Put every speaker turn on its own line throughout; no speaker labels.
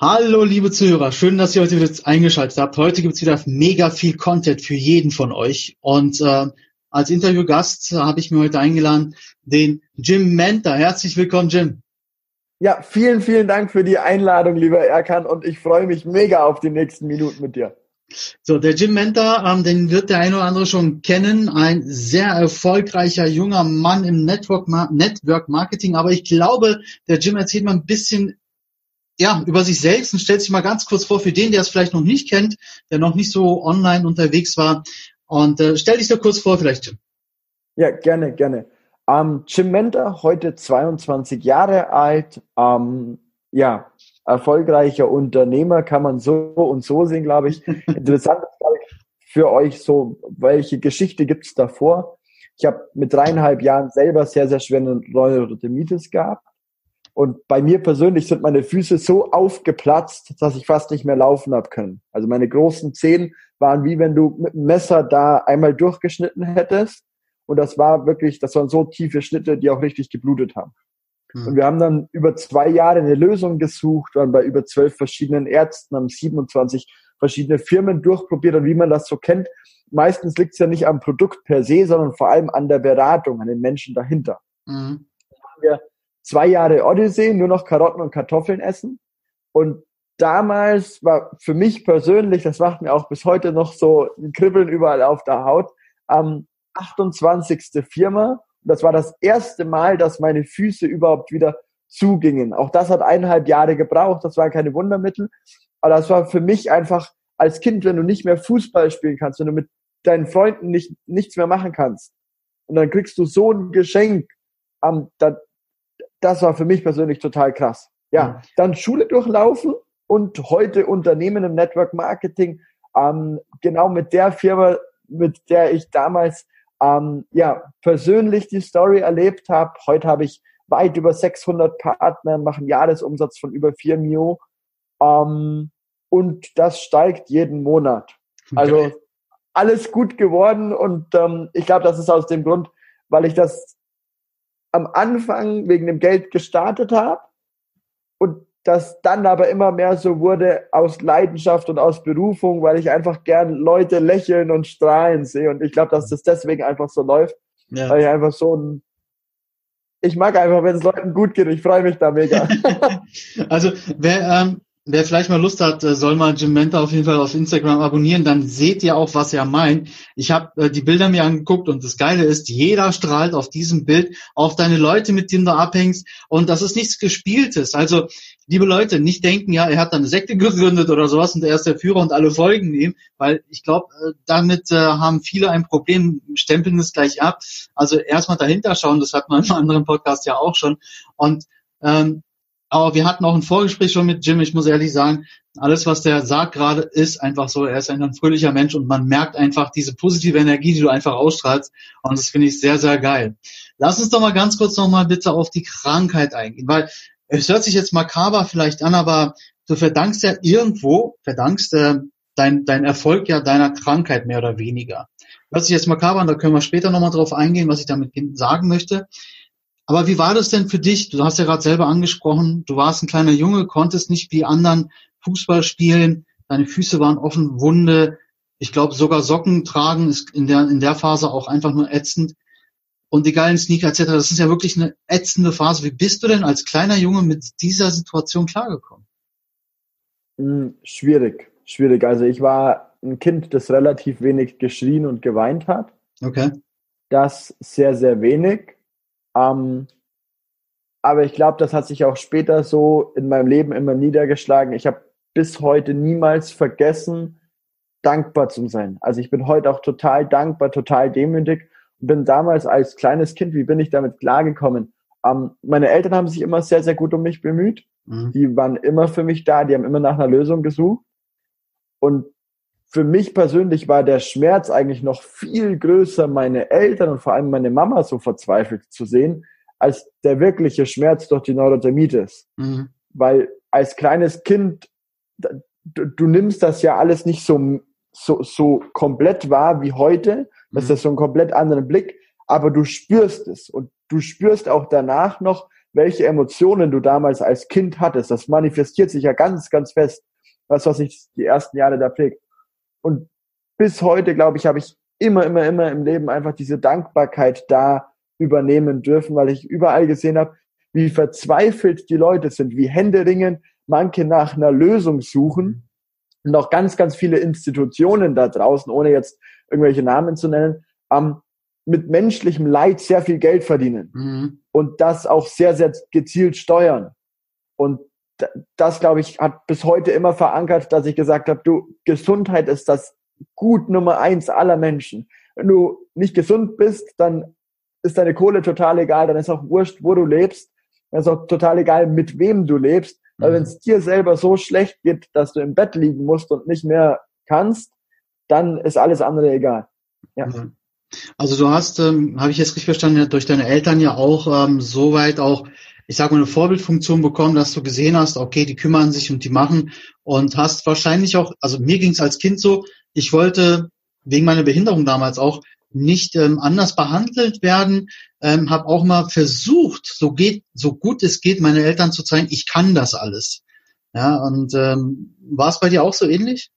Hallo liebe Zuhörer, schön, dass ihr heute wieder eingeschaltet habt. Heute gibt's wieder mega viel Content für jeden von euch. Und äh, als Interviewgast habe ich mir heute eingeladen den Jim Menter. Herzlich willkommen, Jim.
Ja, vielen, vielen Dank für die Einladung, lieber Erkan. Und ich freue mich mega auf die nächsten Minuten mit dir.
So, der Jim Menter, ähm, den wird der eine oder andere schon kennen. Ein sehr erfolgreicher junger Mann im Network, Network Marketing. Aber ich glaube, der Jim erzählt mal ein bisschen ja, über sich selbst und stellt sich mal ganz kurz vor für den, der es vielleicht noch nicht kennt, der noch nicht so online unterwegs war. Und äh, stell dich da kurz vor, vielleicht, Jim.
Ja, gerne, gerne. Ähm, Jim Menter, heute 22 Jahre alt, ähm, ja, erfolgreicher Unternehmer, kann man so und so sehen, glaube ich. Interessant ist, glaube ich, für euch so, welche Geschichte gibt's davor? Ich habe mit dreieinhalb Jahren selber sehr, sehr schwere Neurodermitis gehabt und bei mir persönlich sind meine Füße so aufgeplatzt, dass ich fast nicht mehr laufen habe können. Also meine großen Zehen waren wie wenn du mit dem Messer da einmal durchgeschnitten hättest. Und das war wirklich, das waren so tiefe Schnitte, die auch richtig geblutet haben. Mhm. Und wir haben dann über zwei Jahre eine Lösung gesucht, waren bei über zwölf verschiedenen Ärzten, haben 27 verschiedene Firmen durchprobiert und wie man das so kennt. Meistens liegt es ja nicht am Produkt per se, sondern vor allem an der Beratung, an den Menschen dahinter. Mhm. Wir zwei Jahre Odyssee, nur noch Karotten und Kartoffeln essen. Und damals war für mich persönlich, das macht mir auch bis heute noch so ein Kribbeln überall auf der Haut, am 28. Firma. Das war das erste Mal, dass meine Füße überhaupt wieder zugingen. Auch das hat eineinhalb Jahre gebraucht. Das waren keine Wundermittel. Aber das war für mich einfach als Kind, wenn du nicht mehr Fußball spielen kannst, wenn du mit deinen Freunden nicht, nichts mehr machen kannst. Und dann kriegst du so ein Geschenk. Um, dann, das war für mich persönlich total krass. Ja, dann Schule durchlaufen und heute Unternehmen im Network Marketing, ähm, genau mit der Firma, mit der ich damals ähm, ja persönlich die Story erlebt habe. Heute habe ich weit über 600 Partner, machen Jahresumsatz von über 4 Mio. Ähm, und das steigt jeden Monat. Also alles gut geworden und ähm, ich glaube, das ist aus dem Grund, weil ich das am Anfang wegen dem Geld gestartet habe und das dann aber immer mehr so wurde aus Leidenschaft und aus Berufung, weil ich einfach gern Leute lächeln und strahlen sehe. Und ich glaube, dass das deswegen einfach so läuft, ja. weil ich einfach so ein ich mag einfach, wenn es Leuten gut geht. Ich freue mich da mega.
also wer ähm, wer vielleicht mal Lust hat, äh, soll mal Jim Menta auf jeden Fall auf Instagram abonnieren, dann seht ihr auch, was er meint. Ich habe äh, die Bilder mir angeguckt und das Geile ist, jeder strahlt auf diesem Bild auf deine Leute, mit denen du abhängst und das ist nichts Gespieltes. Also, liebe Leute, nicht denken, ja, er hat eine Sekte gegründet oder sowas und er ist der Führer und alle folgen ihm, weil ich glaube, äh, damit äh, haben viele ein Problem, stempeln es gleich ab. Also erstmal dahinter schauen, das hat man im anderen Podcast ja auch schon und ähm, aber wir hatten auch ein Vorgespräch schon mit Jim. Ich muss ehrlich sagen, alles, was der sagt gerade, ist einfach so. Er ist ein fröhlicher Mensch und man merkt einfach diese positive Energie, die du einfach ausstrahlst. Und das finde ich sehr, sehr geil. Lass uns doch mal ganz kurz noch mal bitte auf die Krankheit eingehen, weil es hört sich jetzt makaber vielleicht an, aber du verdankst ja irgendwo, verdankst äh, dein, dein Erfolg ja deiner Krankheit mehr oder weniger. Hört sich jetzt makaber an, da können wir später nochmal drauf eingehen, was ich damit sagen möchte. Aber wie war das denn für dich? Du hast ja gerade selber angesprochen, du warst ein kleiner Junge, konntest nicht wie anderen Fußball spielen, deine Füße waren offen, Wunde. Ich glaube, sogar Socken tragen ist in der, in der Phase auch einfach nur ätzend. Und die geilen Sneaker etc., das ist ja wirklich eine ätzende Phase. Wie bist du denn als kleiner Junge mit dieser Situation klargekommen?
Hm, schwierig, schwierig. Also ich war ein Kind, das relativ wenig geschrien und geweint hat.
Okay.
Das sehr, sehr wenig. Ähm, aber ich glaube, das hat sich auch später so in meinem Leben immer niedergeschlagen. Ich habe bis heute niemals vergessen, dankbar zu sein. Also ich bin heute auch total dankbar, total demütig und bin damals als kleines Kind, wie bin ich damit klargekommen? Ähm, meine Eltern haben sich immer sehr, sehr gut um mich bemüht. Mhm. Die waren immer für mich da, die haben immer nach einer Lösung gesucht. Und für mich persönlich war der Schmerz eigentlich noch viel größer, meine Eltern und vor allem meine Mama so verzweifelt zu sehen, als der wirkliche Schmerz durch die Neurodermitis. Mhm. Weil als kleines Kind, du, du, nimmst das ja alles nicht so, so, so komplett wahr wie heute. Das mhm. ist so ein komplett anderen Blick, aber du spürst es und du spürst auch danach noch, welche Emotionen du damals als Kind hattest. Das manifestiert sich ja ganz, ganz fest. Das, was sich die ersten Jahre da prägt. Und bis heute, glaube ich, habe ich immer, immer, immer im Leben einfach diese Dankbarkeit da übernehmen dürfen, weil ich überall gesehen habe, wie verzweifelt die Leute sind, wie händeringend manche nach einer Lösung suchen und auch ganz, ganz viele Institutionen da draußen, ohne jetzt irgendwelche Namen zu nennen, ähm, mit menschlichem Leid sehr viel Geld verdienen mhm. und das auch sehr, sehr gezielt steuern. Und das, glaube ich, hat bis heute immer verankert, dass ich gesagt habe, du, Gesundheit ist das Gut Nummer eins aller Menschen. Wenn du nicht gesund bist, dann ist deine Kohle total egal, dann ist auch wurscht, wo du lebst, dann ist auch total egal, mit wem du lebst. Weil mhm. wenn es dir selber so schlecht geht, dass du im Bett liegen musst und nicht mehr kannst, dann ist alles andere egal.
Ja. Mhm. Also du hast, ähm, habe ich jetzt richtig verstanden, durch deine Eltern ja auch ähm, soweit auch, ich sage mal, eine Vorbildfunktion bekommen, dass du gesehen hast, okay, die kümmern sich und die machen und hast wahrscheinlich auch, also mir ging es als Kind so, ich wollte wegen meiner Behinderung damals auch nicht ähm, anders behandelt werden, ähm, habe auch mal versucht, so geht, so gut es geht, meine Eltern zu zeigen, ich kann das alles. Ja, und ähm, war es bei dir auch so ähnlich?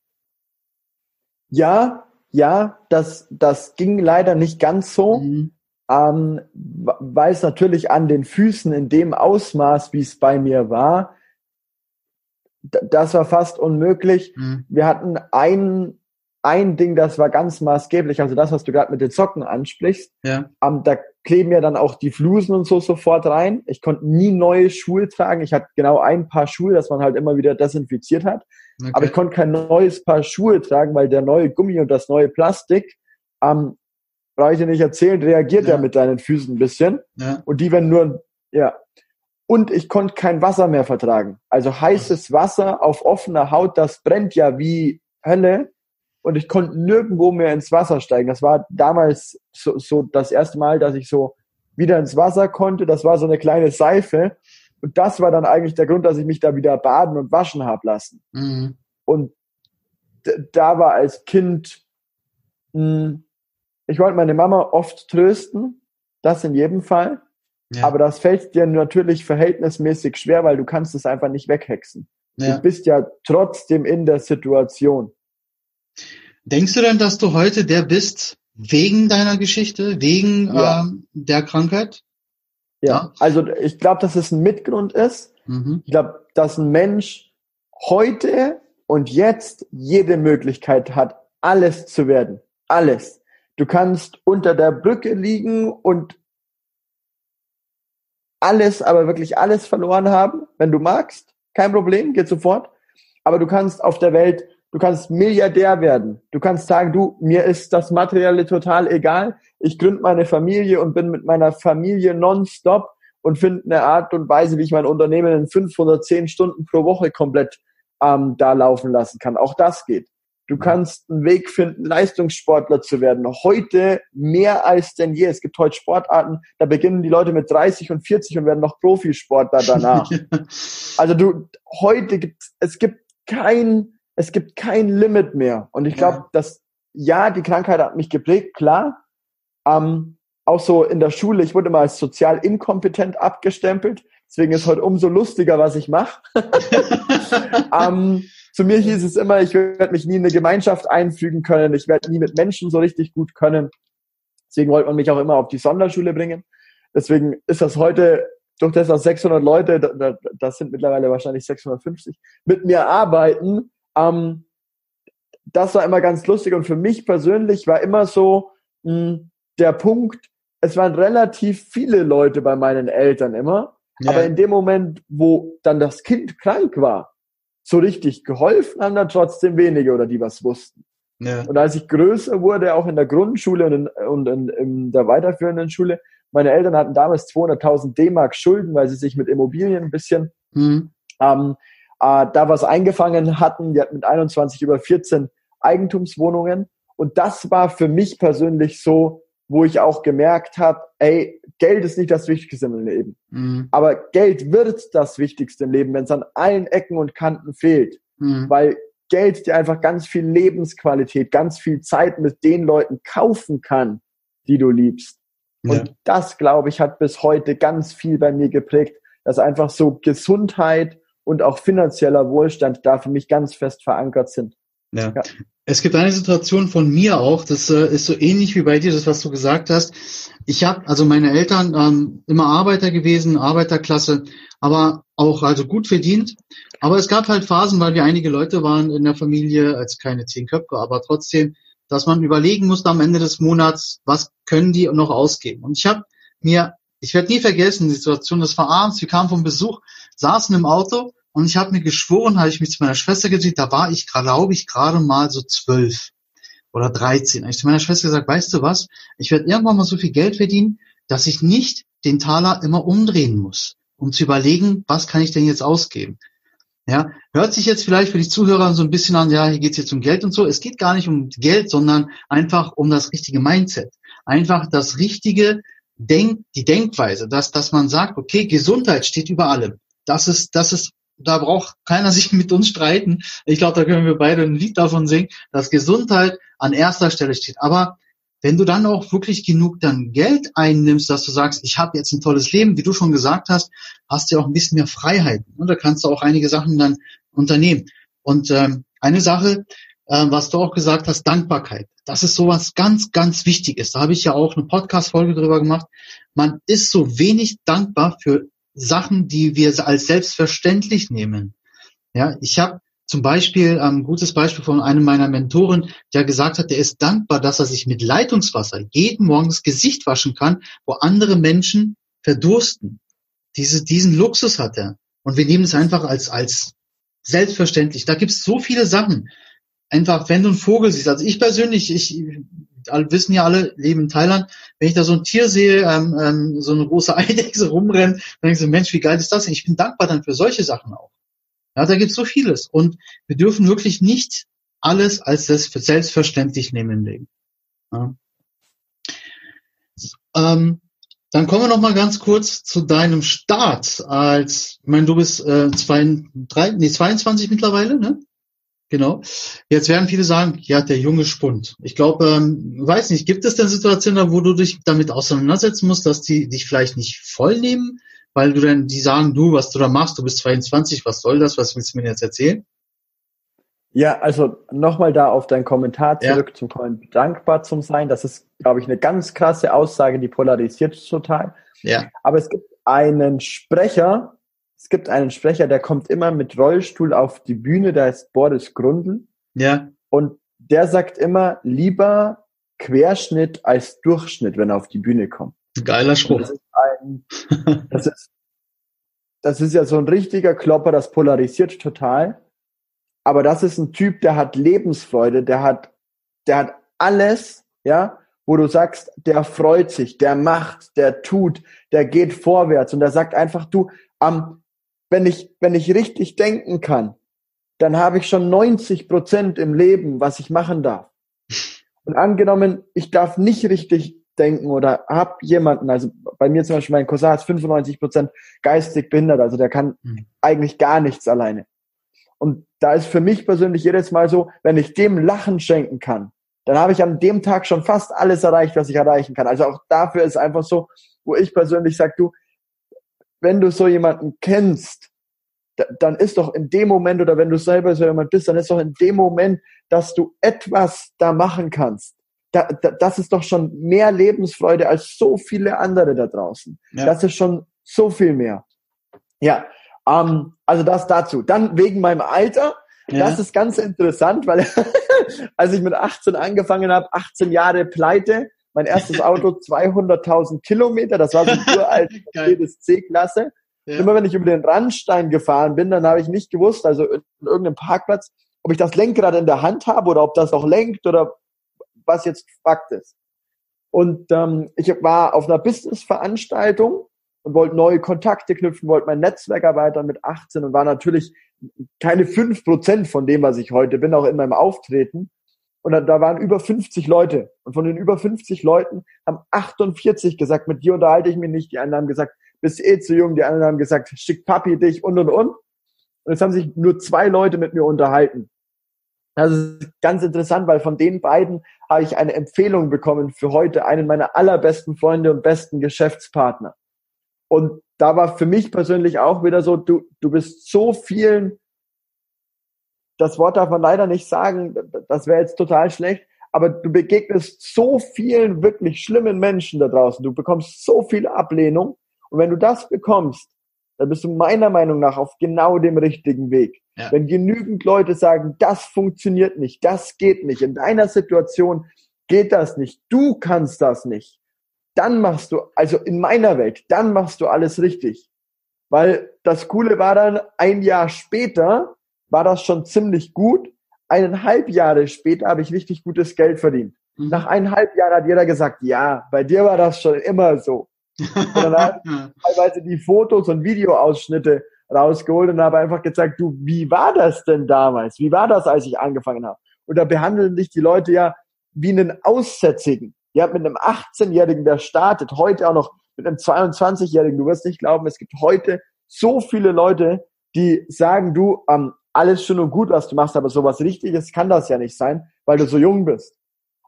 Ja, ja, das, das ging leider nicht ganz so, mhm. Ähm, weil es natürlich an den Füßen in dem Ausmaß, wie es bei mir war, das war fast unmöglich. Mhm. Wir hatten ein, ein Ding, das war ganz maßgeblich, also das, was du gerade mit den Socken ansprichst. Ja. Ähm, da kleben ja dann auch die Flusen und so sofort rein. Ich konnte nie neue Schuhe tragen. Ich hatte genau ein paar Schuhe, das man halt immer wieder desinfiziert hat. Okay. Aber ich konnte kein neues Paar Schuhe tragen, weil der neue Gummi und das neue Plastik, ähm, brauche ich dir nicht erzählen, reagiert ja. ja mit deinen Füßen ein bisschen. Ja. Und die werden nur, ja. Und ich konnte kein Wasser mehr vertragen. Also heißes Wasser auf offener Haut, das brennt ja wie Hölle. Und ich konnte nirgendwo mehr ins Wasser steigen. Das war damals so, so das erste Mal, dass ich so wieder ins Wasser konnte. Das war so eine kleine Seife. Und das war dann eigentlich der Grund, dass ich mich da wieder baden und waschen habe lassen. Mhm. Und da war als Kind, mh, hm, ich wollte meine Mama oft trösten, das in jedem Fall. Ja. Aber das fällt dir natürlich verhältnismäßig schwer, weil du kannst es einfach nicht weghexen. Ja. Du bist ja trotzdem in der Situation.
Denkst du denn, dass du heute der bist wegen deiner Geschichte, wegen ja. ähm, der Krankheit?
Ja, also ich glaube, dass es ein Mitgrund ist. Mhm. Ich glaube, dass ein Mensch heute und jetzt jede Möglichkeit hat, alles zu werden. Alles. Du kannst unter der Brücke liegen und alles, aber wirklich alles verloren haben, wenn du magst. Kein Problem, geht sofort. Aber du kannst auf der Welt Du kannst Milliardär werden. Du kannst sagen, du, mir ist das Materielle total egal. Ich gründe meine Familie und bin mit meiner Familie nonstop und finde eine Art und Weise, wie ich mein Unternehmen in 510 Stunden pro Woche komplett ähm, da laufen lassen kann. Auch das geht. Du kannst einen Weg finden, Leistungssportler zu werden. Heute mehr als denn je. Es gibt heute Sportarten, da beginnen die Leute mit 30 und 40 und werden noch Profisportler danach. also du, heute gibt es gibt kein es gibt kein Limit mehr. Und ich glaube, ja. dass ja, die Krankheit hat mich geprägt, klar. Ähm, auch so in der Schule, ich wurde mal als sozial inkompetent abgestempelt. Deswegen ist heute umso lustiger, was ich mache. ähm, zu mir hieß es immer, ich werde mich nie in eine Gemeinschaft einfügen können, ich werde nie mit Menschen so richtig gut können. Deswegen wollte man mich auch immer auf die Sonderschule bringen. Deswegen ist das heute, durch das, dass 600 Leute, das sind mittlerweile wahrscheinlich 650, mit mir arbeiten, ähm, das war immer ganz lustig und für mich persönlich war immer so mh, hm, der Punkt, es waren relativ viele Leute bei meinen Eltern immer, ja. aber in dem Moment, wo dann das Kind krank war, so richtig geholfen haben dann trotzdem wenige oder die was wussten. Ja. Und als ich größer wurde, auch in der Grundschule und in, und in, in der weiterführenden Schule, meine Eltern hatten damals 200.000 D-Mark Schulden, weil sie sich mit Immobilien ein bisschen mhm. ähm, äh, da was eingefangen hatten. Die hatten mit 21 über 14 Eigentumswohnungen. Und das war für mich persönlich so, wo ich auch gemerkt habe, ey, Geld ist nicht das Wichtigste im Leben. Mhm. Aber Geld wird das Wichtigste im Leben, wenn es an allen Ecken und Kanten fehlt. Mhm. Weil Geld dir einfach ganz viel Lebensqualität, ganz viel Zeit mit den Leuten kaufen kann, die du liebst. Ja. Und das, glaube ich, hat bis heute ganz viel bei mir geprägt, dass einfach so Gesundheit und auch finanzieller Wohlstand da für mich ganz fest verankert sind.
Ja. ja. Es gibt eine Situation von mir auch, das äh, ist so ähnlich wie bei dir, das was du gesagt hast. Ich habe, also meine Eltern ähm, immer Arbeiter gewesen, Arbeiterklasse, aber auch also gut verdient. Aber es gab halt Phasen, weil wir einige Leute waren in der Familie, als keine zehn Köpfe, aber trotzdem, dass man überlegen musste am Ende des Monats, was können die noch ausgeben. Und ich habe mir, ich werde nie vergessen, die Situation, das war abends, wir kamen vom Besuch, saßen im Auto und ich habe mir geschworen, habe ich mich zu meiner Schwester gesagt, da war ich, glaube ich, gerade mal so zwölf oder dreizehn. Ich zu meiner Schwester gesagt, weißt du was, ich werde irgendwann mal so viel Geld verdienen, dass ich nicht den Taler immer umdrehen muss, um zu überlegen, was kann ich denn jetzt ausgeben. Ja, hört sich jetzt vielleicht für die Zuhörer so ein bisschen an, ja, hier geht's jetzt um Geld und so. Es geht gar nicht um Geld, sondern einfach um das richtige Mindset. Einfach das richtige Denk, die Denkweise, dass, dass man sagt, okay, Gesundheit steht über allem. Das ist, das ist da braucht keiner sich mit uns streiten. Ich glaube, da können wir beide ein Lied davon singen, dass Gesundheit an erster Stelle steht. Aber wenn du dann auch wirklich genug dann Geld einnimmst, dass du sagst, ich habe jetzt ein tolles Leben, wie du schon gesagt hast, hast du auch ein bisschen mehr Freiheiten. Und da kannst du auch einige Sachen dann unternehmen. Und ähm, eine Sache, äh, was du auch gesagt hast, Dankbarkeit. Das ist sowas ganz, ganz Wichtiges. Da habe ich ja auch eine Podcast-Folge drüber gemacht. Man ist so wenig dankbar für Sachen, die wir als selbstverständlich nehmen. Ja, ich habe zum Beispiel ein ähm, gutes Beispiel von einem meiner Mentoren, der gesagt hat, der ist dankbar, dass er sich mit Leitungswasser jeden Morgen das Gesicht waschen kann, wo andere Menschen verdursten. Diese, diesen Luxus hat er. Und wir nehmen es einfach als, als selbstverständlich. Da gibt es so viele Sachen. Einfach, wenn du einen Vogel siehst, also ich persönlich, ich wissen ja alle, leben in Thailand, wenn ich da so ein Tier sehe, ähm, ähm, so eine große Eidechse rumrennt, dann denke ich so, Mensch, wie geil ist das denn? Ich bin dankbar dann für solche Sachen auch. Ja, da gibt's so vieles. Und wir dürfen wirklich nicht alles als selbstverständlich nehmen im Leben. Ja. Ähm, dann kommen wir noch mal ganz kurz zu deinem Start als, ich meine, du bist äh, zwei, drei, nee, 22 mittlerweile, ne? Genau. Jetzt werden viele sagen, ja, der junge Spund. Ich glaube, ähm, weiß nicht, gibt es denn Situationen, wo du dich damit auseinandersetzen musst, dass die dich vielleicht nicht voll nehmen, weil du dann, die sagen, du, was du da machst, du bist 22, was soll das, was willst du mir jetzt erzählen?
Ja, also nochmal da auf deinen Kommentar zurück ja. zum Kommen, dankbar zum Sein. Das ist, glaube ich, eine ganz krasse Aussage, die polarisiert total. Ja. Aber es gibt einen Sprecher, es gibt einen Sprecher, der kommt immer mit Rollstuhl auf die Bühne, der ist Boris Grundl. Ja. Und der sagt immer, lieber Querschnitt als Durchschnitt, wenn er auf die Bühne kommt.
Geiler Spruch. Das ist, ein,
das, ist, das ist ja so ein richtiger Klopper, das polarisiert total. Aber das ist ein Typ, der hat Lebensfreude, der hat, der hat alles, ja, wo du sagst, der freut sich, der macht, der tut, der geht vorwärts und der sagt einfach, du, am, wenn ich, wenn ich richtig denken kann, dann habe ich schon 90 Prozent im Leben, was ich machen darf. Und angenommen, ich darf nicht richtig denken oder habe jemanden, also bei mir zum Beispiel mein Cousin ist 95 Prozent geistig behindert, also der kann mhm. eigentlich gar nichts alleine. Und da ist für mich persönlich jedes Mal so, wenn ich dem Lachen schenken kann, dann habe ich an dem Tag schon fast alles erreicht, was ich erreichen kann. Also auch dafür ist einfach so, wo ich persönlich sage, du, wenn du so jemanden kennst, dann ist doch in dem Moment, oder wenn du selber so jemand bist, dann ist doch in dem Moment, dass du etwas da machen kannst. Da, da, das ist doch schon mehr Lebensfreude als so viele andere da draußen. Ja. Das ist schon so viel mehr. Ja, ähm, also das dazu. Dann wegen meinem Alter. Ja. Das ist ganz interessant, weil als ich mit 18 angefangen habe, 18 Jahre pleite, mein erstes Auto 200.000 Kilometer, das war so ein uralt Mercedes C-Klasse. Ja. Immer wenn ich über den Randstein gefahren bin, dann habe ich nicht gewusst, also in irgendeinem Parkplatz, ob ich das Lenkrad in der Hand habe oder ob das auch lenkt oder was jetzt Fakt ist. Und ähm, ich war auf einer Business-Veranstaltung und wollte neue Kontakte knüpfen, wollte mein Netzwerk erweitern mit 18 und war natürlich keine fünf Prozent von dem, was ich heute bin, auch in meinem Auftreten. Und da, da waren über 50 Leute. Und von den über 50 Leuten haben 48 gesagt, mit dir unterhalte ich mich nicht. Die anderen haben gesagt, bist eh zu jung. Die anderen haben gesagt, schick Papi dich und und und. Und es haben sich nur zwei Leute mit mir unterhalten. Das ist ganz interessant, weil von den beiden habe ich eine Empfehlung bekommen für heute einen meiner allerbesten Freunde und besten Geschäftspartner. Und da war für mich persönlich auch wieder so, du, du bist so vielen, das Wort darf man leider nicht sagen, das wäre jetzt total schlecht, aber du begegnest so vielen wirklich schlimmen Menschen da draußen, du bekommst so viel Ablehnung und wenn du das bekommst, dann bist du meiner Meinung nach auf genau dem richtigen Weg. Ja. Wenn genügend Leute sagen, das funktioniert nicht, das geht nicht, in deiner Situation geht das nicht, du kannst das nicht, dann machst du, also in meiner Welt, dann machst du alles richtig. Weil das Coole war dann, ein Jahr später war das schon ziemlich gut. Eineinhalb Jahre später habe ich richtig gutes Geld verdient. Mhm. Nach eineinhalb Jahren hat jeder gesagt, ja, bei dir war das schon immer so. Und dann hat teilweise die Fotos und Videoausschnitte rausgeholt und habe einfach gezeigt, du, wie war das denn damals? Wie war das, als ich angefangen habe? Und da behandeln dich die Leute ja wie einen Aussätzigen. Ihr habt mit einem 18-Jährigen, der startet, heute auch noch mit einem 22-Jährigen. Du wirst nicht glauben, es gibt heute so viele Leute, die sagen, du, ähm, alles schön und gut, was du machst, aber sowas Richtiges kann das ja nicht sein, weil du so jung bist.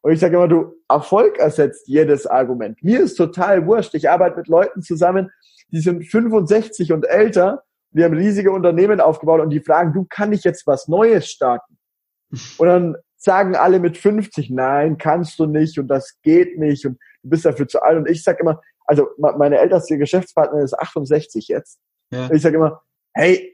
Und ich sage immer, du, Erfolg ersetzt jedes Argument. Mir ist total wurscht. Ich arbeite mit Leuten zusammen, die sind 65 und älter, die haben riesige Unternehmen aufgebaut und die fragen, du, kann ich jetzt was Neues starten? Und dann sagen alle mit 50, nein, kannst du nicht und das geht nicht und du bist dafür zu alt. Und ich sage immer, also meine älteste Geschäftspartnerin ist 68 jetzt. Ja. Und ich sage immer, hey,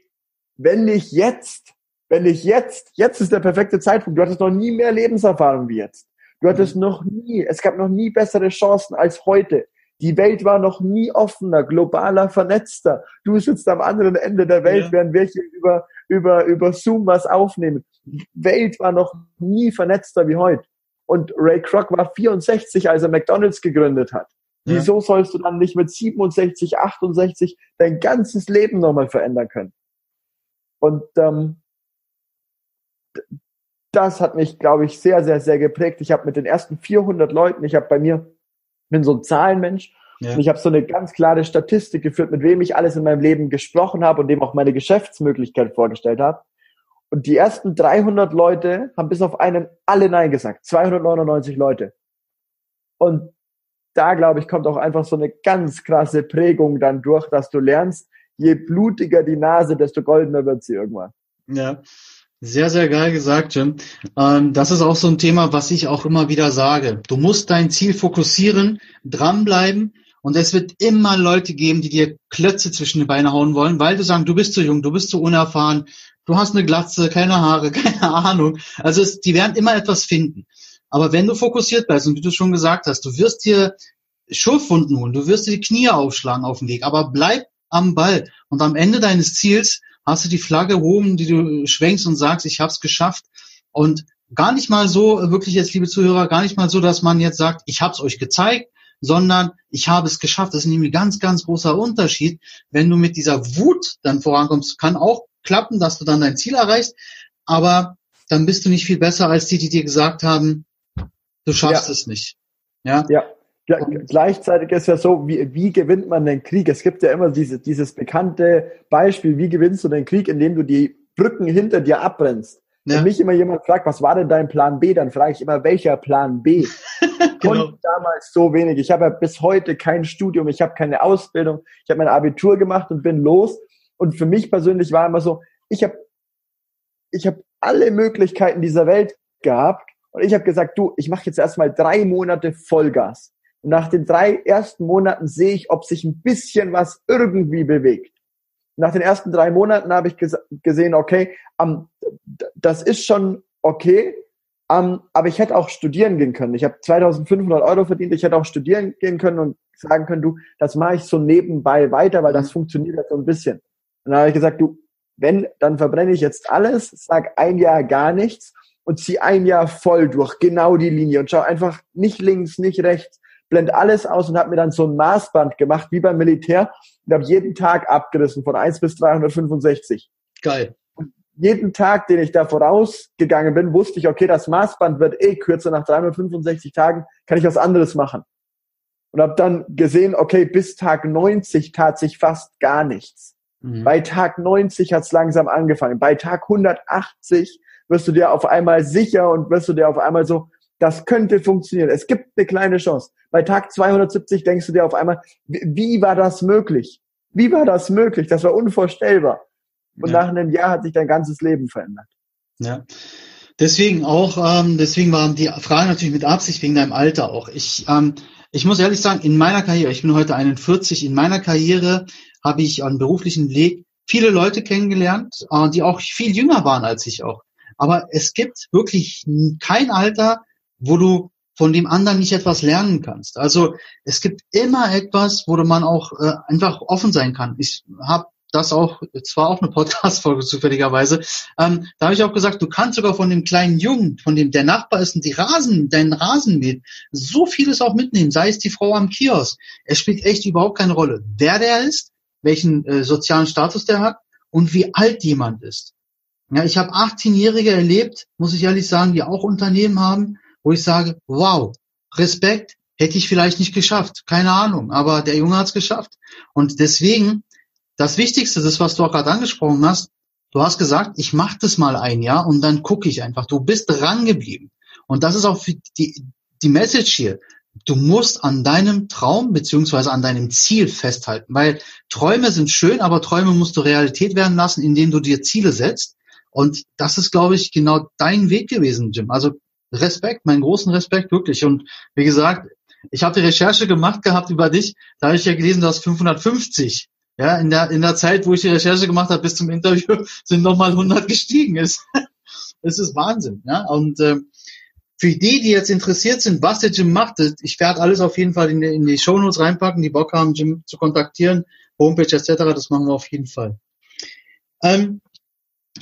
wenn nicht jetzt, wenn nicht jetzt, jetzt ist der perfekte Zeitpunkt. Du hattest noch nie mehr Lebenserfahrung wie jetzt. Du hattest mhm. noch nie, es gab noch nie bessere Chancen als heute. Die Welt war noch nie offener, globaler, vernetzter. Du sitzt am anderen Ende der Welt, ja. während wir hier über, über, über Zoom was aufnehmen. Die Welt war noch nie vernetzter wie heute. Und Ray Kroc war 64, als er McDonalds gegründet hat. Ja. Wieso sollst du dann nicht mit 67, 68 dein ganzes Leben nochmal verändern können? Und ähm, das hat mich, glaube ich, sehr, sehr, sehr geprägt. Ich habe mit den ersten 400 Leuten, ich habe bei mir, bin so ein Zahlenmensch ja. und ich habe so eine ganz klare Statistik geführt, mit wem ich alles in meinem Leben gesprochen habe und dem auch meine Geschäftsmöglichkeit vorgestellt habe. Und die ersten 300 Leute haben bis auf einen alle Nein gesagt. 299 Leute. Und da, glaube ich, kommt auch einfach so eine ganz krasse Prägung dann durch, dass du lernst, je blutiger die Nase, desto goldener wird sie irgendwann.
Ja, sehr, sehr geil gesagt, Jim. Ähm, das ist auch so ein Thema, was ich auch immer wieder sage. Du musst dein Ziel fokussieren, dranbleiben und es wird immer Leute geben, die dir Klötze zwischen die Beine hauen wollen, weil du sagen, du bist zu jung, du bist zu unerfahren, du hast eine Glatze, keine Haare, keine Ahnung. Also es, die werden immer etwas finden. Aber wenn du fokussiert bleibst und wie du schon gesagt hast, du wirst dir Schurfwunden holen, du wirst dir die Knie aufschlagen auf dem Weg, aber bleib am Ball. Und am Ende deines Ziels hast du die Flagge oben, die du schwenkst und sagst, ich habe es geschafft. Und gar nicht mal so, wirklich jetzt, liebe Zuhörer, gar nicht mal so, dass man jetzt sagt, ich habe es euch gezeigt, sondern ich habe es geschafft. Das ist nämlich ein ganz, ganz großer Unterschied. Wenn du mit dieser Wut dann vorankommst, kann auch klappen, dass du dann dein Ziel erreichst, aber dann bist du nicht viel besser als die, die dir gesagt haben, du schaffst ja. es nicht.
Ja. ja. Gleichzeitig ist ja so, wie, wie gewinnt man den Krieg? Es gibt ja immer diese, dieses bekannte Beispiel, wie gewinnst du den Krieg, indem du die Brücken hinter dir abbrennst. Ja. Wenn mich immer jemand fragt, was war denn dein Plan B, dann frage ich immer, welcher Plan B? genau. Und damals so wenig. Ich habe ja bis heute kein Studium, ich habe keine Ausbildung, ich habe mein Abitur gemacht und bin los. Und für mich persönlich war immer so, ich habe ich hab alle Möglichkeiten dieser Welt gehabt und ich habe gesagt, du, ich mache jetzt erstmal drei Monate Vollgas. Und nach den drei ersten Monaten sehe ich, ob sich ein bisschen was irgendwie bewegt. Nach den ersten drei Monaten habe ich ges gesehen, okay, um, das ist schon okay, um, aber ich hätte auch studieren gehen können. Ich habe 2500 Euro verdient, ich hätte auch studieren gehen können und sagen können, du, das mache ich so nebenbei weiter, weil das mhm. funktioniert ja so ein bisschen. Und dann habe ich gesagt, du, wenn, dann verbrenne ich jetzt alles, sag ein Jahr gar nichts und zieh ein Jahr voll durch genau die Linie und schau einfach nicht links, nicht rechts, blend alles aus und habe mir dann so ein Maßband gemacht, wie beim Militär, und habe jeden Tag abgerissen von 1 bis 365.
Geil.
Und jeden Tag, den ich da vorausgegangen bin, wusste ich, okay, das Maßband wird eh kürzer, nach 365 Tagen kann ich was anderes machen. Und habe dann gesehen, okay, bis Tag 90 tat sich fast gar nichts. Mhm. Bei Tag 90 hat's langsam angefangen. Bei Tag 180 wirst du dir auf einmal sicher und wirst du dir auf einmal so, das könnte funktionieren. Es gibt eine kleine Chance. Bei Tag 270 denkst du dir auf einmal, wie war das möglich? Wie war das möglich? Das war unvorstellbar. Und ja. nach einem Jahr hat sich dein ganzes Leben verändert.
Ja. Deswegen auch, ähm, deswegen waren die Fragen natürlich mit Absicht wegen deinem Alter auch. Ich, ähm, ich muss ehrlich sagen, in meiner Karriere, ich bin heute 41, in meiner Karriere habe ich an beruflichen Weg viele Leute kennengelernt, äh, die auch viel jünger waren als ich auch. Aber es gibt wirklich kein Alter, wo du von dem anderen nicht etwas lernen kannst. Also es gibt immer etwas, wo man auch äh, einfach offen sein kann. Ich habe das auch, zwar auch eine Podcast-Folge zufälligerweise, ähm, da habe ich auch gesagt, du kannst sogar von dem kleinen Jungen, von dem der Nachbar ist und die Rasen, deinen Rasen mäht, so vieles auch mitnehmen, sei es die Frau am Kiosk. Es spielt echt überhaupt keine Rolle, wer der ist, welchen äh, sozialen Status der hat und wie alt jemand ist. Ja, ich habe 18-Jährige erlebt, muss ich ehrlich sagen, die auch Unternehmen haben, wo ich sage, wow, Respekt, hätte ich vielleicht nicht geschafft, keine Ahnung, aber der Junge hat es geschafft. Und deswegen das Wichtigste, das, was du auch gerade angesprochen hast, du hast gesagt, ich mache das mal ein Jahr und dann gucke ich einfach. Du bist dran geblieben. Und das ist auch die, die Message hier. Du musst an deinem Traum beziehungsweise an deinem Ziel festhalten, weil Träume sind schön, aber Träume musst du Realität werden lassen, indem du dir Ziele setzt. Und das ist, glaube ich, genau dein Weg gewesen, Jim. Also Respekt, meinen großen Respekt, wirklich. Und wie gesagt, ich habe die Recherche gemacht gehabt über dich. Da habe ich ja gelesen, du hast 550 ja, in der, in der Zeit, wo ich die Recherche gemacht habe bis zum Interview, sind nochmal 100 gestiegen. Es, es ist Wahnsinn. Ja? Und äh, für die, die jetzt interessiert sind, was der Jim macht, ich werde alles auf jeden Fall in die, in die Shownotes reinpacken, die Bock haben, Jim zu kontaktieren, Homepage etc., das machen wir auf jeden Fall. Ähm,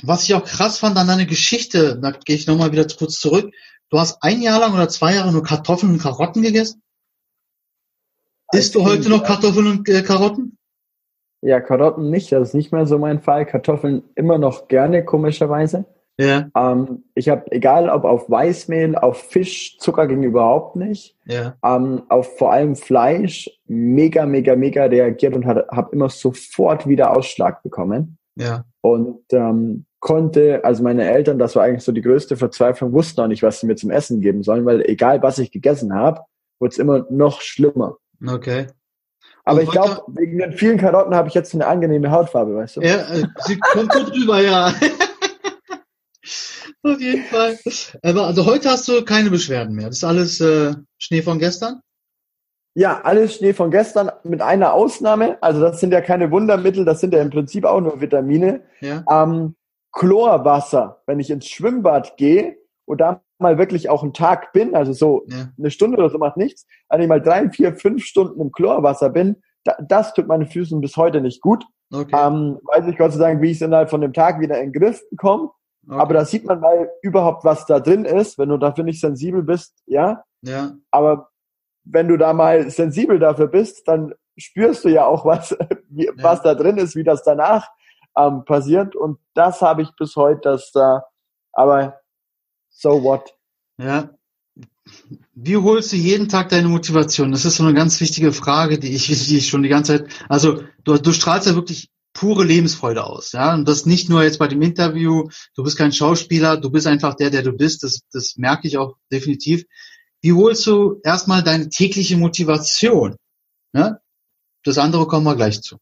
was ich auch krass fand an deiner Geschichte, da gehe ich nochmal wieder kurz zurück, du hast ein Jahr lang oder zwei Jahre nur Kartoffeln und Karotten gegessen? Isst du heute noch Kartoffeln und äh, Karotten?
Ja, Karotten nicht, das ist nicht mehr so mein Fall. Kartoffeln immer noch gerne, komischerweise. Ja. Ähm, ich habe, egal ob auf Weißmehl, auf Fisch, Zucker ging überhaupt nicht. Ja. Ähm, auf vor allem Fleisch mega, mega, mega reagiert und habe immer sofort wieder Ausschlag bekommen. Ja. Und ähm, konnte, also meine Eltern, das war eigentlich so die größte Verzweiflung, wussten auch nicht, was sie mir zum Essen geben sollen, weil egal was ich gegessen habe, wurde es immer noch schlimmer.
Okay.
Aber ich glaube, wegen den vielen Karotten habe ich jetzt eine angenehme Hautfarbe, weißt du?
Ja, äh, sie kommt gut rüber, ja. Auf jeden Fall. Aber also heute hast du keine Beschwerden mehr. Das ist alles äh, Schnee von gestern?
Ja, alles Schnee von gestern mit einer Ausnahme. Also das sind ja keine Wundermittel, das sind ja im Prinzip auch nur Vitamine. Ja. Ähm, Chlorwasser, wenn ich ins Schwimmbad gehe und da mal wirklich auch einen Tag bin, also so ja. eine Stunde oder so macht nichts, wenn ich mal drei, vier, fünf Stunden im Chlorwasser bin, da, das tut meine Füßen bis heute nicht gut. Okay. Ähm, weiß ich Gott sei Dank, wie ich es innerhalb von dem Tag wieder in den Griff bekomme. Okay. Aber da sieht man mal überhaupt, was da drin ist, wenn du dafür nicht sensibel bist, ja. Ja. Aber wenn du da mal sensibel dafür bist, dann spürst du ja auch, was, wie, ja. was da drin ist, wie das danach ähm, passiert. Und das habe ich bis heute, dass da, aber so what?
Ja. Wie holst du jeden Tag deine Motivation? Das ist so eine ganz wichtige Frage, die ich, die ich schon die ganze Zeit, also du, du strahlst ja wirklich pure Lebensfreude aus, ja. Und das nicht nur jetzt bei dem Interview, du bist kein Schauspieler, du bist einfach der, der du bist, das, das merke ich auch definitiv. Wie holst du erstmal deine tägliche Motivation? Ja? Das andere kommen wir gleich zu.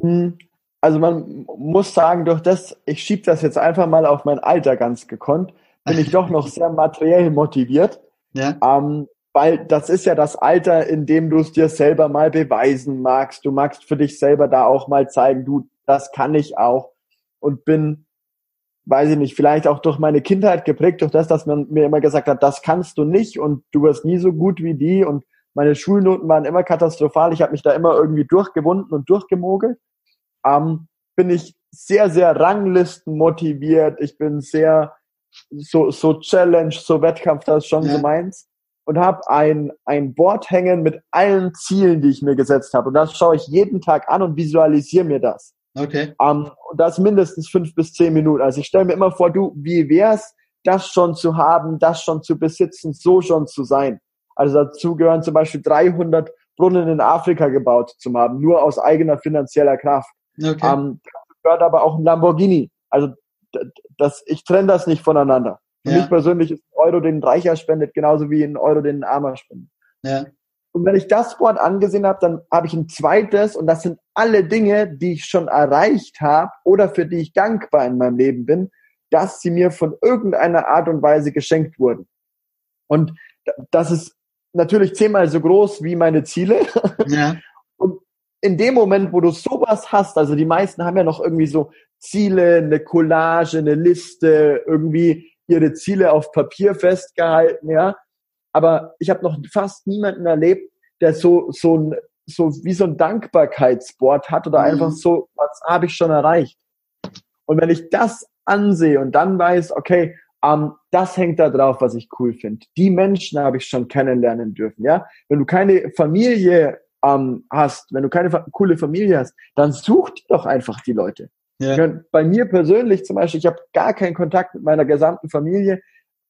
Hm, also man muss sagen, durch das, ich schiebe das jetzt einfach mal auf mein Alter ganz gekonnt, bin ich doch noch sehr materiell motiviert. Ja. Ähm, weil das ist ja das Alter, in dem du es dir selber mal beweisen magst. Du magst für dich selber da auch mal zeigen, du, das kann ich auch. Und bin, weiß ich nicht, vielleicht auch durch meine Kindheit geprägt, durch das, dass man mir immer gesagt hat, das kannst du nicht und du wirst nie so gut wie die und meine Schulnoten waren immer katastrophal. Ich habe mich da immer irgendwie durchgewunden und durchgemogelt. Ähm, bin ich sehr, sehr Ranglisten motiviert. Ich bin sehr so, so Challenge, so Wettkampf, das ist schon ja. so meins. Und habe ein, ein Board hängen mit allen Zielen, die ich mir gesetzt habe. Und das schaue ich jeden Tag an und visualisiere mir das. Okay. Ähm, und das mindestens fünf bis zehn Minuten. Also ich stelle mir immer vor, du, wie wär's, das schon zu haben, das schon zu besitzen, so schon zu sein. Also dazu gehören zum Beispiel 300 Brunnen in Afrika gebaut zu haben, nur aus eigener finanzieller Kraft. Okay. Ähm, gehört aber auch ein Lamborghini. Also das, ich trenne das nicht voneinander. Für ja. mich persönlich ist ein Euro, den ein Reicher spendet, genauso wie ein Euro, den ein Armer spendet. Ja. Und wenn ich das Board angesehen habe, dann habe ich ein zweites und das sind alle Dinge, die ich schon erreicht habe oder für die ich dankbar in meinem Leben bin, dass sie mir von irgendeiner Art und Weise geschenkt wurden. Und das ist natürlich zehnmal so groß wie meine Ziele. Ja. In dem Moment, wo du sowas hast, also die meisten haben ja noch irgendwie so Ziele, eine Collage, eine Liste, irgendwie ihre Ziele auf Papier festgehalten, ja. Aber ich habe noch fast niemanden erlebt, der so so ein so wie so ein Dankbarkeitsboard hat oder mhm. einfach so, was habe ich schon erreicht. Und wenn ich das ansehe und dann weiß, okay, ähm, das hängt da drauf, was ich cool finde. Die Menschen habe ich schon kennenlernen dürfen, ja. Wenn du keine Familie ähm, hast, wenn du keine fa coole Familie hast, dann such doch einfach die Leute. Ja. Bei mir persönlich zum Beispiel, ich habe gar keinen Kontakt mit meiner gesamten Familie,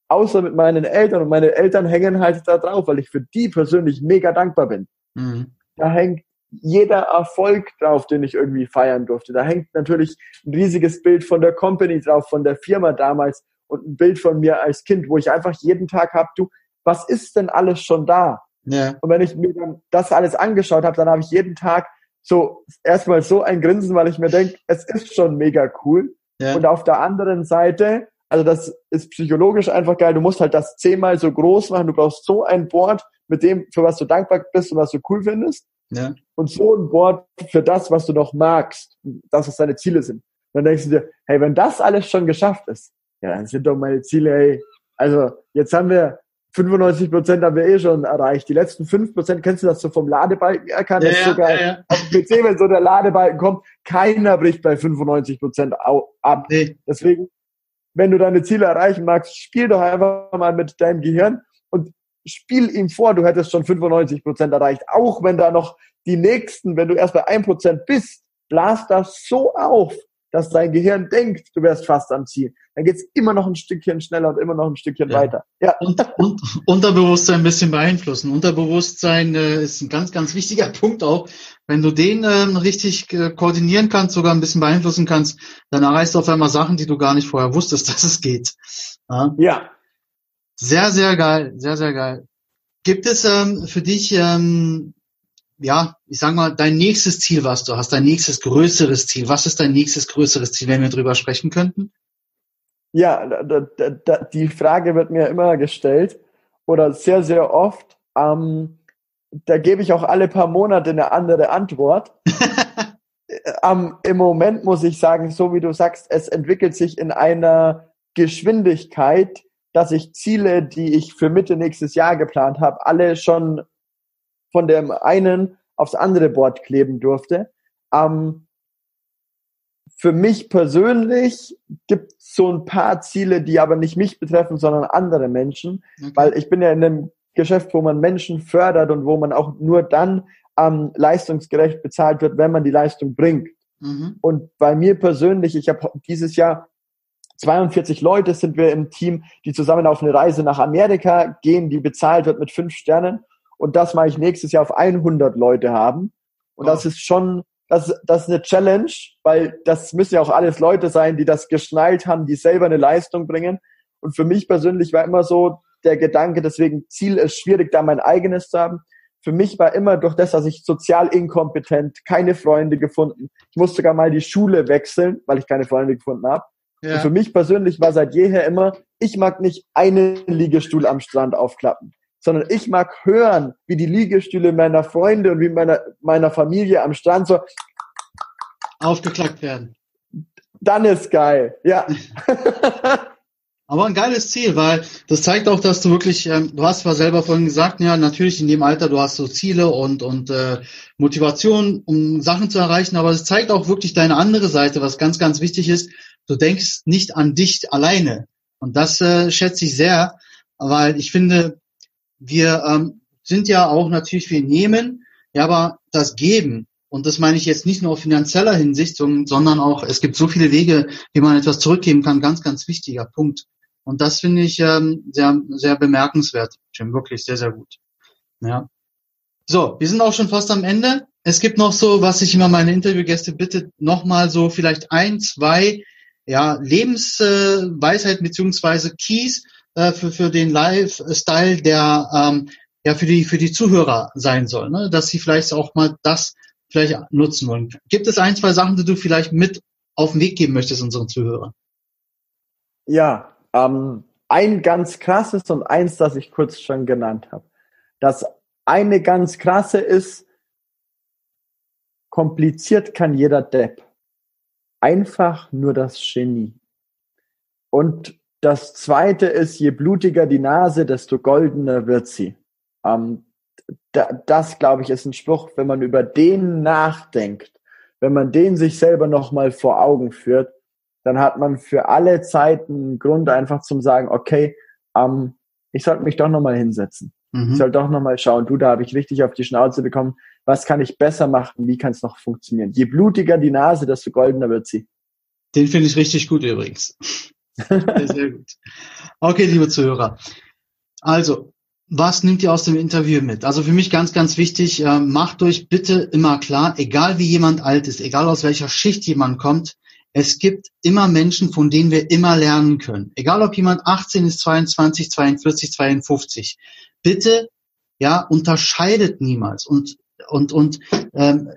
außer mit meinen Eltern. Und meine Eltern hängen halt da drauf, weil ich für die persönlich mega dankbar bin. Mhm. Da hängt jeder Erfolg drauf, den ich irgendwie feiern durfte. Da hängt natürlich ein riesiges Bild von der Company drauf, von der Firma damals und ein Bild von mir als Kind, wo ich einfach jeden Tag hab, du, was ist denn alles schon da? Ja. Und wenn ich mir dann das alles angeschaut habe, dann habe ich jeden Tag so erstmal so ein Grinsen, weil ich mir denke, es ist schon mega cool. Ja. Und auf der anderen Seite, also das ist psychologisch einfach geil, du musst halt das zehnmal so groß machen, du brauchst so ein Board mit dem, für was du dankbar bist und was du cool findest. Ja. Und so ein Board für das, was du noch magst, das, was deine Ziele sind. dann denkst du dir, hey, wenn das alles schon geschafft ist, ja, dann sind doch meine Ziele, hey, also jetzt haben wir 95 Prozent haben wir eh schon erreicht. Die letzten 5 Prozent, kennst du das so vom Ladebalken erkannt? Ja, das sogar ja, ja. auf dem PC, wenn so der Ladebalken kommt, keiner bricht bei 95 Prozent ab. Nee. Deswegen, wenn du deine Ziele erreichen magst, spiel doch einfach mal mit deinem Gehirn und spiel ihm vor, du hättest schon 95 Prozent erreicht. Auch wenn da noch die nächsten, wenn du erst bei 1 Prozent bist, blas das so auf, dass dein Gehirn denkt, du wärst fast am Ziel. Dann geht's immer noch ein Stückchen schneller und immer noch ein Stückchen ja. weiter.
Ja. Und, und, Unterbewusstsein ein bisschen beeinflussen. Unterbewusstsein äh, ist ein ganz, ganz wichtiger Punkt auch. Wenn du den äh, richtig äh, koordinieren kannst, sogar ein bisschen beeinflussen kannst, dann erreichst du auf einmal Sachen, die du gar nicht vorher wusstest, dass es geht. Ja. ja. Sehr, sehr geil, sehr, sehr geil. Gibt es ähm, für dich ähm, ja, ich sag mal, dein nächstes Ziel, was du hast, dein nächstes größeres Ziel. Was ist dein nächstes größeres Ziel, wenn wir drüber sprechen könnten?
Ja, da, da, da, die Frage wird mir immer gestellt oder sehr, sehr oft. Ähm, da gebe ich auch alle paar Monate eine andere Antwort. ähm, Im Moment muss ich sagen, so wie du sagst, es entwickelt sich in einer Geschwindigkeit, dass ich Ziele, die ich für Mitte nächstes Jahr geplant habe, alle schon von dem einen aufs andere Board kleben durfte. Ähm, für mich persönlich gibt es so ein paar Ziele, die aber nicht mich betreffen, sondern andere Menschen, okay. weil ich bin ja in einem Geschäft, wo man Menschen fördert und wo man auch nur dann ähm, leistungsgerecht bezahlt wird, wenn man die Leistung bringt. Mhm. Und bei mir persönlich, ich habe dieses Jahr 42 Leute sind wir im Team, die zusammen auf eine Reise nach Amerika gehen, die bezahlt wird mit fünf Sternen und das mache ich nächstes Jahr auf 100 Leute haben. Und oh. das ist schon, das, das ist eine Challenge, weil das müssen ja auch alles Leute sein, die das geschnallt haben, die selber eine Leistung bringen. Und für mich persönlich war immer so der Gedanke, deswegen Ziel ist schwierig, da mein eigenes zu haben. Für mich war immer durch das, dass ich sozial inkompetent, keine Freunde gefunden. Ich musste sogar mal die Schule wechseln, weil ich keine Freunde gefunden habe. Ja. Und für mich persönlich war seit jeher immer, ich mag nicht einen Liegestuhl am Strand aufklappen sondern ich mag hören, wie die Liegestühle meiner Freunde und wie meiner, meiner Familie am Strand so
aufgeklackt werden.
Dann ist geil, ja.
Aber ein geiles Ziel, weil das zeigt auch, dass du wirklich, ähm, du hast zwar selber vorhin gesagt, ja, natürlich in dem Alter, du hast so Ziele und, und äh, Motivation, um Sachen zu erreichen, aber es zeigt auch wirklich deine andere Seite, was ganz, ganz wichtig ist. Du denkst nicht an dich alleine. Und das äh, schätze ich sehr, weil ich finde, wir ähm, sind ja auch natürlich, wir nehmen, ja, aber das Geben, und das meine ich jetzt nicht nur auf finanzieller Hinsicht, sondern auch, es gibt so viele Wege, wie man etwas zurückgeben kann, ganz, ganz wichtiger Punkt. Und das finde ich ähm, sehr, sehr bemerkenswert, Jim, wirklich sehr, sehr gut. Ja. So, wir sind auch schon fast am Ende. Es gibt noch so, was ich immer meine Interviewgäste bitte, nochmal so vielleicht ein, zwei ja, Lebensweisheiten äh, beziehungsweise Keys, äh, für, für den Lifestyle, der ähm, ja für die für die Zuhörer sein soll, ne? dass sie vielleicht auch mal das vielleicht nutzen wollen. Gibt es ein, zwei Sachen, die du vielleicht mit auf den Weg geben möchtest unseren Zuhörern?
Ja, ähm, ein ganz krasses und eins, das ich kurz schon genannt habe. Das eine ganz krasse ist, kompliziert kann jeder Depp. Einfach nur das Genie. Und das zweite ist, je blutiger die Nase, desto goldener wird sie. Ähm, da, das, glaube ich, ist ein Spruch, wenn man über den nachdenkt, wenn man den sich selber nochmal vor Augen führt, dann hat man für alle Zeiten einen Grund einfach zum sagen, okay, ähm, ich sollte mich doch nochmal hinsetzen. Mhm. Ich soll doch nochmal schauen, du, da habe ich richtig auf die Schnauze bekommen, was kann ich besser machen, wie kann es noch funktionieren. Je blutiger die Nase, desto goldener wird sie.
Den finde ich richtig gut übrigens. Sehr gut. Okay, liebe Zuhörer. Also, was nimmt ihr aus dem Interview mit? Also für mich ganz, ganz wichtig, äh, macht euch bitte immer klar, egal wie jemand alt ist, egal aus welcher Schicht jemand kommt, es gibt immer Menschen, von denen wir immer lernen können. Egal ob jemand 18 ist, 22, 42, 52. Bitte, ja, unterscheidet niemals und, und, und ähm,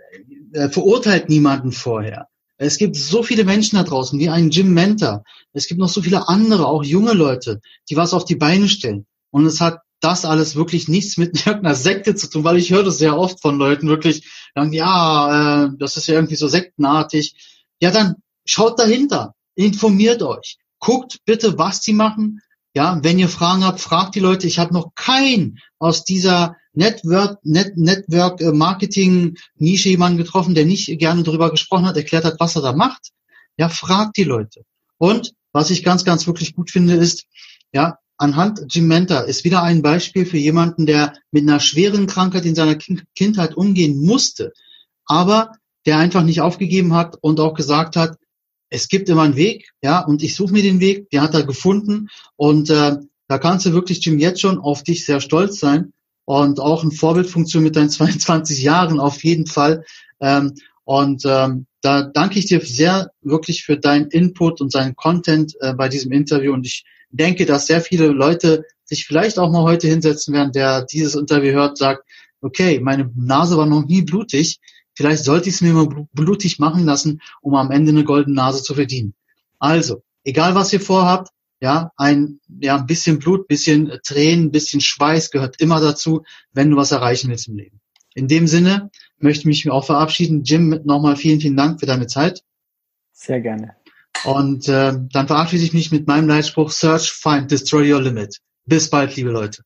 äh, verurteilt niemanden vorher. Es gibt so viele Menschen da draußen, wie ein Jim Mentor. Es gibt noch so viele andere, auch junge Leute, die was auf die Beine stellen. Und es hat das alles wirklich nichts mit irgendeiner Sekte zu tun, weil ich höre das sehr oft von Leuten wirklich, sagen, ja, äh, das ist ja irgendwie so sektenartig. Ja, dann schaut dahinter, informiert euch, guckt bitte, was die machen. Ja, wenn ihr Fragen habt, fragt die Leute. Ich habe noch keinen aus dieser Network, Net, Network äh, Marketing Nische jemanden getroffen, der nicht gerne darüber gesprochen hat, erklärt hat, was er da macht. Ja, fragt die Leute. Und was ich ganz, ganz wirklich gut finde, ist, ja, anhand Jim Mentor ist wieder ein Beispiel für jemanden, der mit einer schweren Krankheit in seiner Kindheit umgehen musste, aber der einfach nicht aufgegeben hat und auch gesagt hat, es gibt immer einen Weg, ja, und ich suche mir den Weg, den hat er gefunden und äh, da kannst du wirklich, Jim, jetzt schon auf dich sehr stolz sein und auch eine Vorbildfunktion mit deinen 22 Jahren auf jeden Fall. Ähm, und ähm, da danke ich dir sehr wirklich für deinen Input und seinen Content äh, bei diesem Interview. Und ich denke, dass sehr viele Leute sich vielleicht auch mal heute hinsetzen werden, der dieses Interview hört, sagt, okay, meine Nase war noch nie blutig. Vielleicht sollte ich es mir mal blutig machen lassen, um am Ende eine goldene Nase zu verdienen. Also, egal was ihr vorhabt, ja, ein, ja, ein bisschen Blut, bisschen Tränen, bisschen Schweiß gehört immer dazu, wenn du was erreichen willst im Leben. In dem Sinne möchte ich mich auch verabschieden. Jim, nochmal vielen, vielen Dank für deine Zeit.
Sehr gerne.
Und äh, dann verabschiede ich mich mit meinem Leitspruch Search, Find, Destroy Your Limit. Bis bald, liebe Leute.